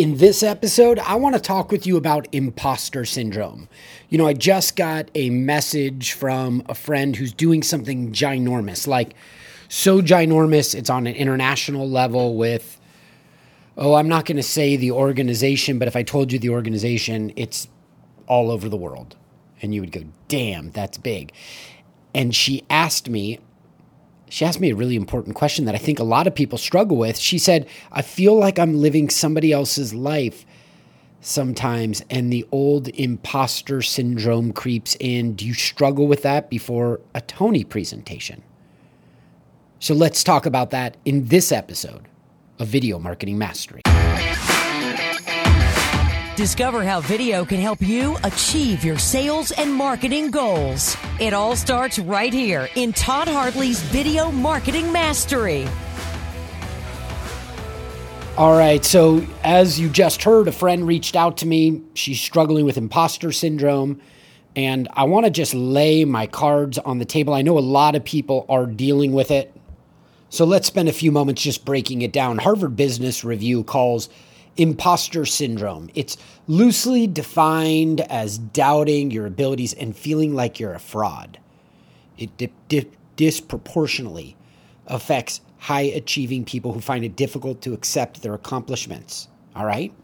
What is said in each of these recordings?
In this episode, I want to talk with you about imposter syndrome. You know, I just got a message from a friend who's doing something ginormous, like so ginormous, it's on an international level with, oh, I'm not going to say the organization, but if I told you the organization, it's all over the world. And you would go, damn, that's big. And she asked me, she asked me a really important question that I think a lot of people struggle with. She said, I feel like I'm living somebody else's life sometimes, and the old imposter syndrome creeps in. Do you struggle with that before a Tony presentation? So let's talk about that in this episode of Video Marketing Mastery. Discover how video can help you achieve your sales and marketing goals. It all starts right here in Todd Hartley's Video Marketing Mastery. All right, so as you just heard, a friend reached out to me. She's struggling with imposter syndrome. And I want to just lay my cards on the table. I know a lot of people are dealing with it. So let's spend a few moments just breaking it down. Harvard Business Review calls imposter syndrome. It's loosely defined as doubting your abilities and feeling like you're a fraud. It di- di- disproportionately affects high achieving people who find it difficult to accept their accomplishments. All right?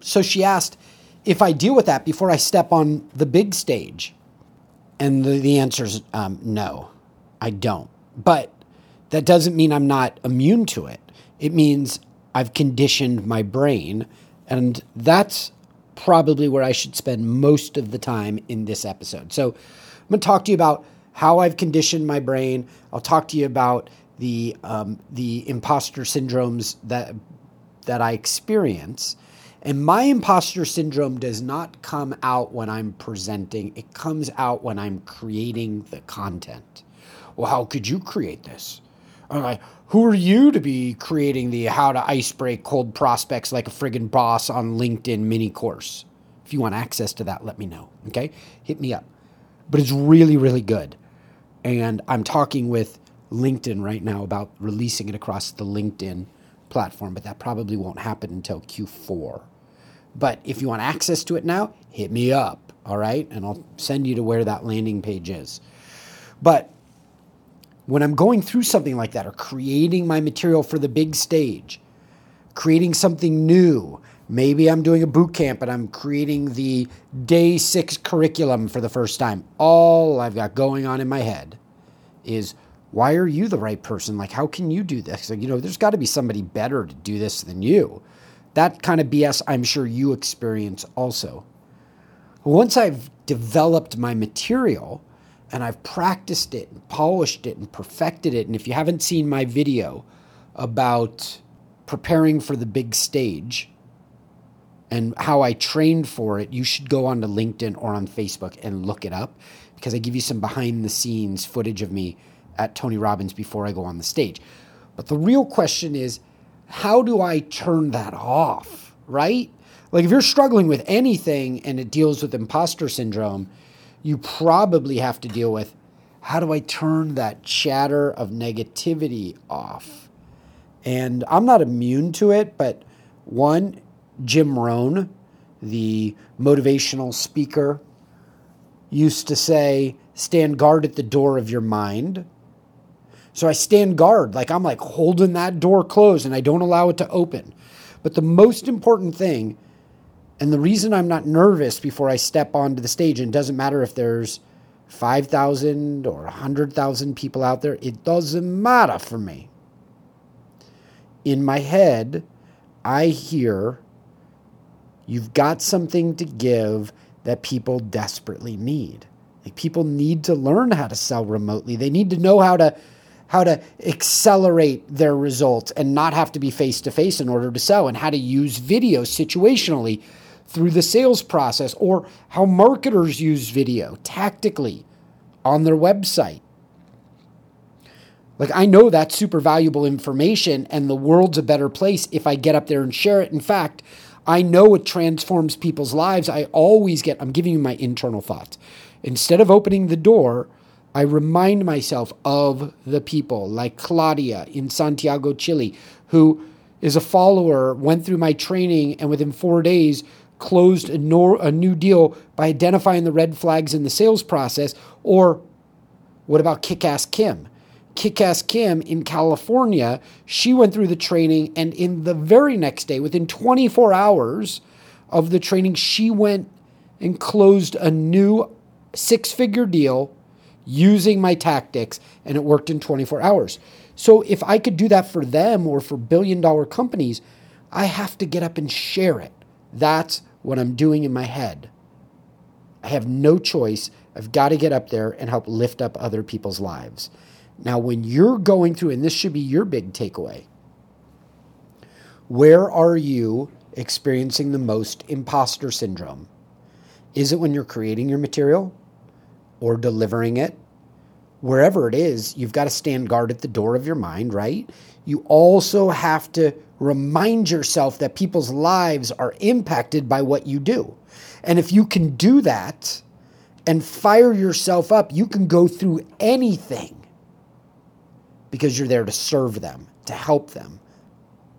So she asked if I deal with that before I step on the big stage. And the, the answer is um, no, I don't. But that doesn't mean I'm not immune to it. It means I've conditioned my brain. And that's probably where I should spend most of the time in this episode. So I'm going to talk to you about how I've conditioned my brain. I'll talk to you about the um, the imposter syndromes that that I experience. And my imposter syndrome does not come out when I'm presenting. It comes out when I'm creating the content. Well, how could you create this? I'm like, who are you to be creating the how to ice break cold prospects like a friggin' boss on LinkedIn mini course? If you want access to that, let me know. Okay? Hit me up. But it's really, really good. And I'm talking with LinkedIn right now about releasing it across the LinkedIn platform, but that probably won't happen until Q4. But if you want access to it now, hit me up. All right? And I'll send you to where that landing page is. But when I'm going through something like that or creating my material for the big stage, creating something new, maybe I'm doing a boot camp and I'm creating the day six curriculum for the first time. All I've got going on in my head is why are you the right person? Like, how can you do this? Like, you know, there's got to be somebody better to do this than you. That kind of BS, I'm sure you experience also. Once I've developed my material, and I've practiced it and polished it and perfected it. And if you haven't seen my video about preparing for the big stage and how I trained for it, you should go onto LinkedIn or on Facebook and look it up because I give you some behind the scenes footage of me at Tony Robbins before I go on the stage. But the real question is how do I turn that off, right? Like if you're struggling with anything and it deals with imposter syndrome, you probably have to deal with how do I turn that chatter of negativity off? And I'm not immune to it, but one, Jim Rohn, the motivational speaker, used to say, stand guard at the door of your mind. So I stand guard, like I'm like holding that door closed and I don't allow it to open. But the most important thing and the reason I'm not nervous before I step onto the stage, and it doesn't matter if there's 5,000 or 100,000 people out there, it doesn't matter for me. In my head, I hear you've got something to give that people desperately need. Like people need to learn how to sell remotely. They need to know how to how to accelerate their results and not have to be face to face in order to sell and how to use video situationally through the sales process or how marketers use video tactically on their website. Like, I know that's super valuable information, and the world's a better place if I get up there and share it. In fact, I know it transforms people's lives. I always get, I'm giving you my internal thoughts. Instead of opening the door, I remind myself of the people like Claudia in Santiago, Chile, who is a follower, went through my training, and within four days closed a, nor- a new deal by identifying the red flags in the sales process? Or what about Kick Ass Kim? Kick Ass Kim in California, she went through the training, and in the very next day, within 24 hours of the training, she went and closed a new six figure deal using my tactics, and it worked in 24 hours. So if I could do that for them or for billion dollar companies, I have to get up and share it. That's what I'm doing in my head. I have no choice. I've got to get up there and help lift up other people's lives. Now, when you're going through, and this should be your big takeaway, where are you experiencing the most imposter syndrome? Is it when you're creating your material or delivering it? Wherever it is, you've got to stand guard at the door of your mind, right? You also have to remind yourself that people's lives are impacted by what you do. And if you can do that and fire yourself up, you can go through anything because you're there to serve them, to help them.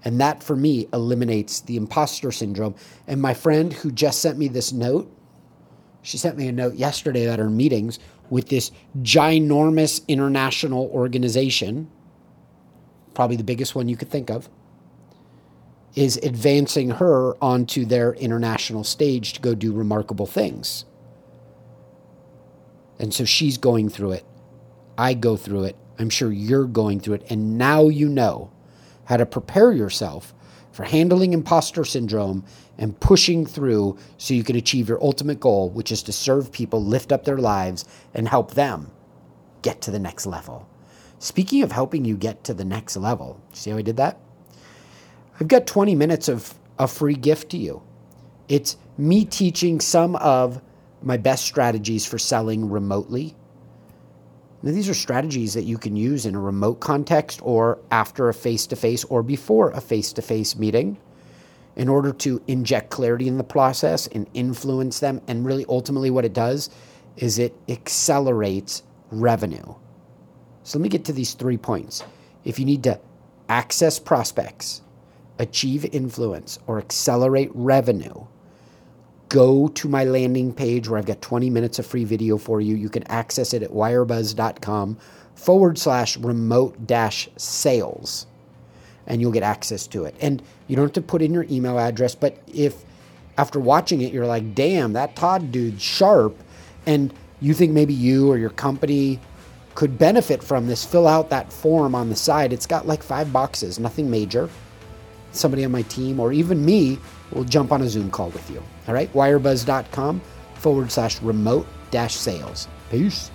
And that for me eliminates the imposter syndrome. And my friend who just sent me this note, she sent me a note yesterday at her meetings with this ginormous international organization, probably the biggest one you could think of, is advancing her onto their international stage to go do remarkable things. And so she's going through it. I go through it. I'm sure you're going through it. And now you know how to prepare yourself for handling imposter syndrome and pushing through so you can achieve your ultimate goal, which is to serve people, lift up their lives, and help them get to the next level. Speaking of helping you get to the next level, see how I did that? I've got 20 minutes of a free gift to you. It's me teaching some of my best strategies for selling remotely. Now, these are strategies that you can use in a remote context or after a face to face or before a face to face meeting in order to inject clarity in the process and influence them. And really, ultimately, what it does is it accelerates revenue. So, let me get to these three points. If you need to access prospects, achieve influence, or accelerate revenue, go to my landing page where I've got 20 minutes of free video for you. You can access it at wirebuzz.com forward slash remote dash sales and you'll get access to it. And you don't have to put in your email address, but if after watching it, you're like, damn, that Todd dude's sharp, and you think maybe you or your company could benefit from this, fill out that form on the side. It's got like five boxes, nothing major. Somebody on my team or even me will jump on a Zoom call with you. All right, wirebuzz.com forward slash remote dash sales. Peace.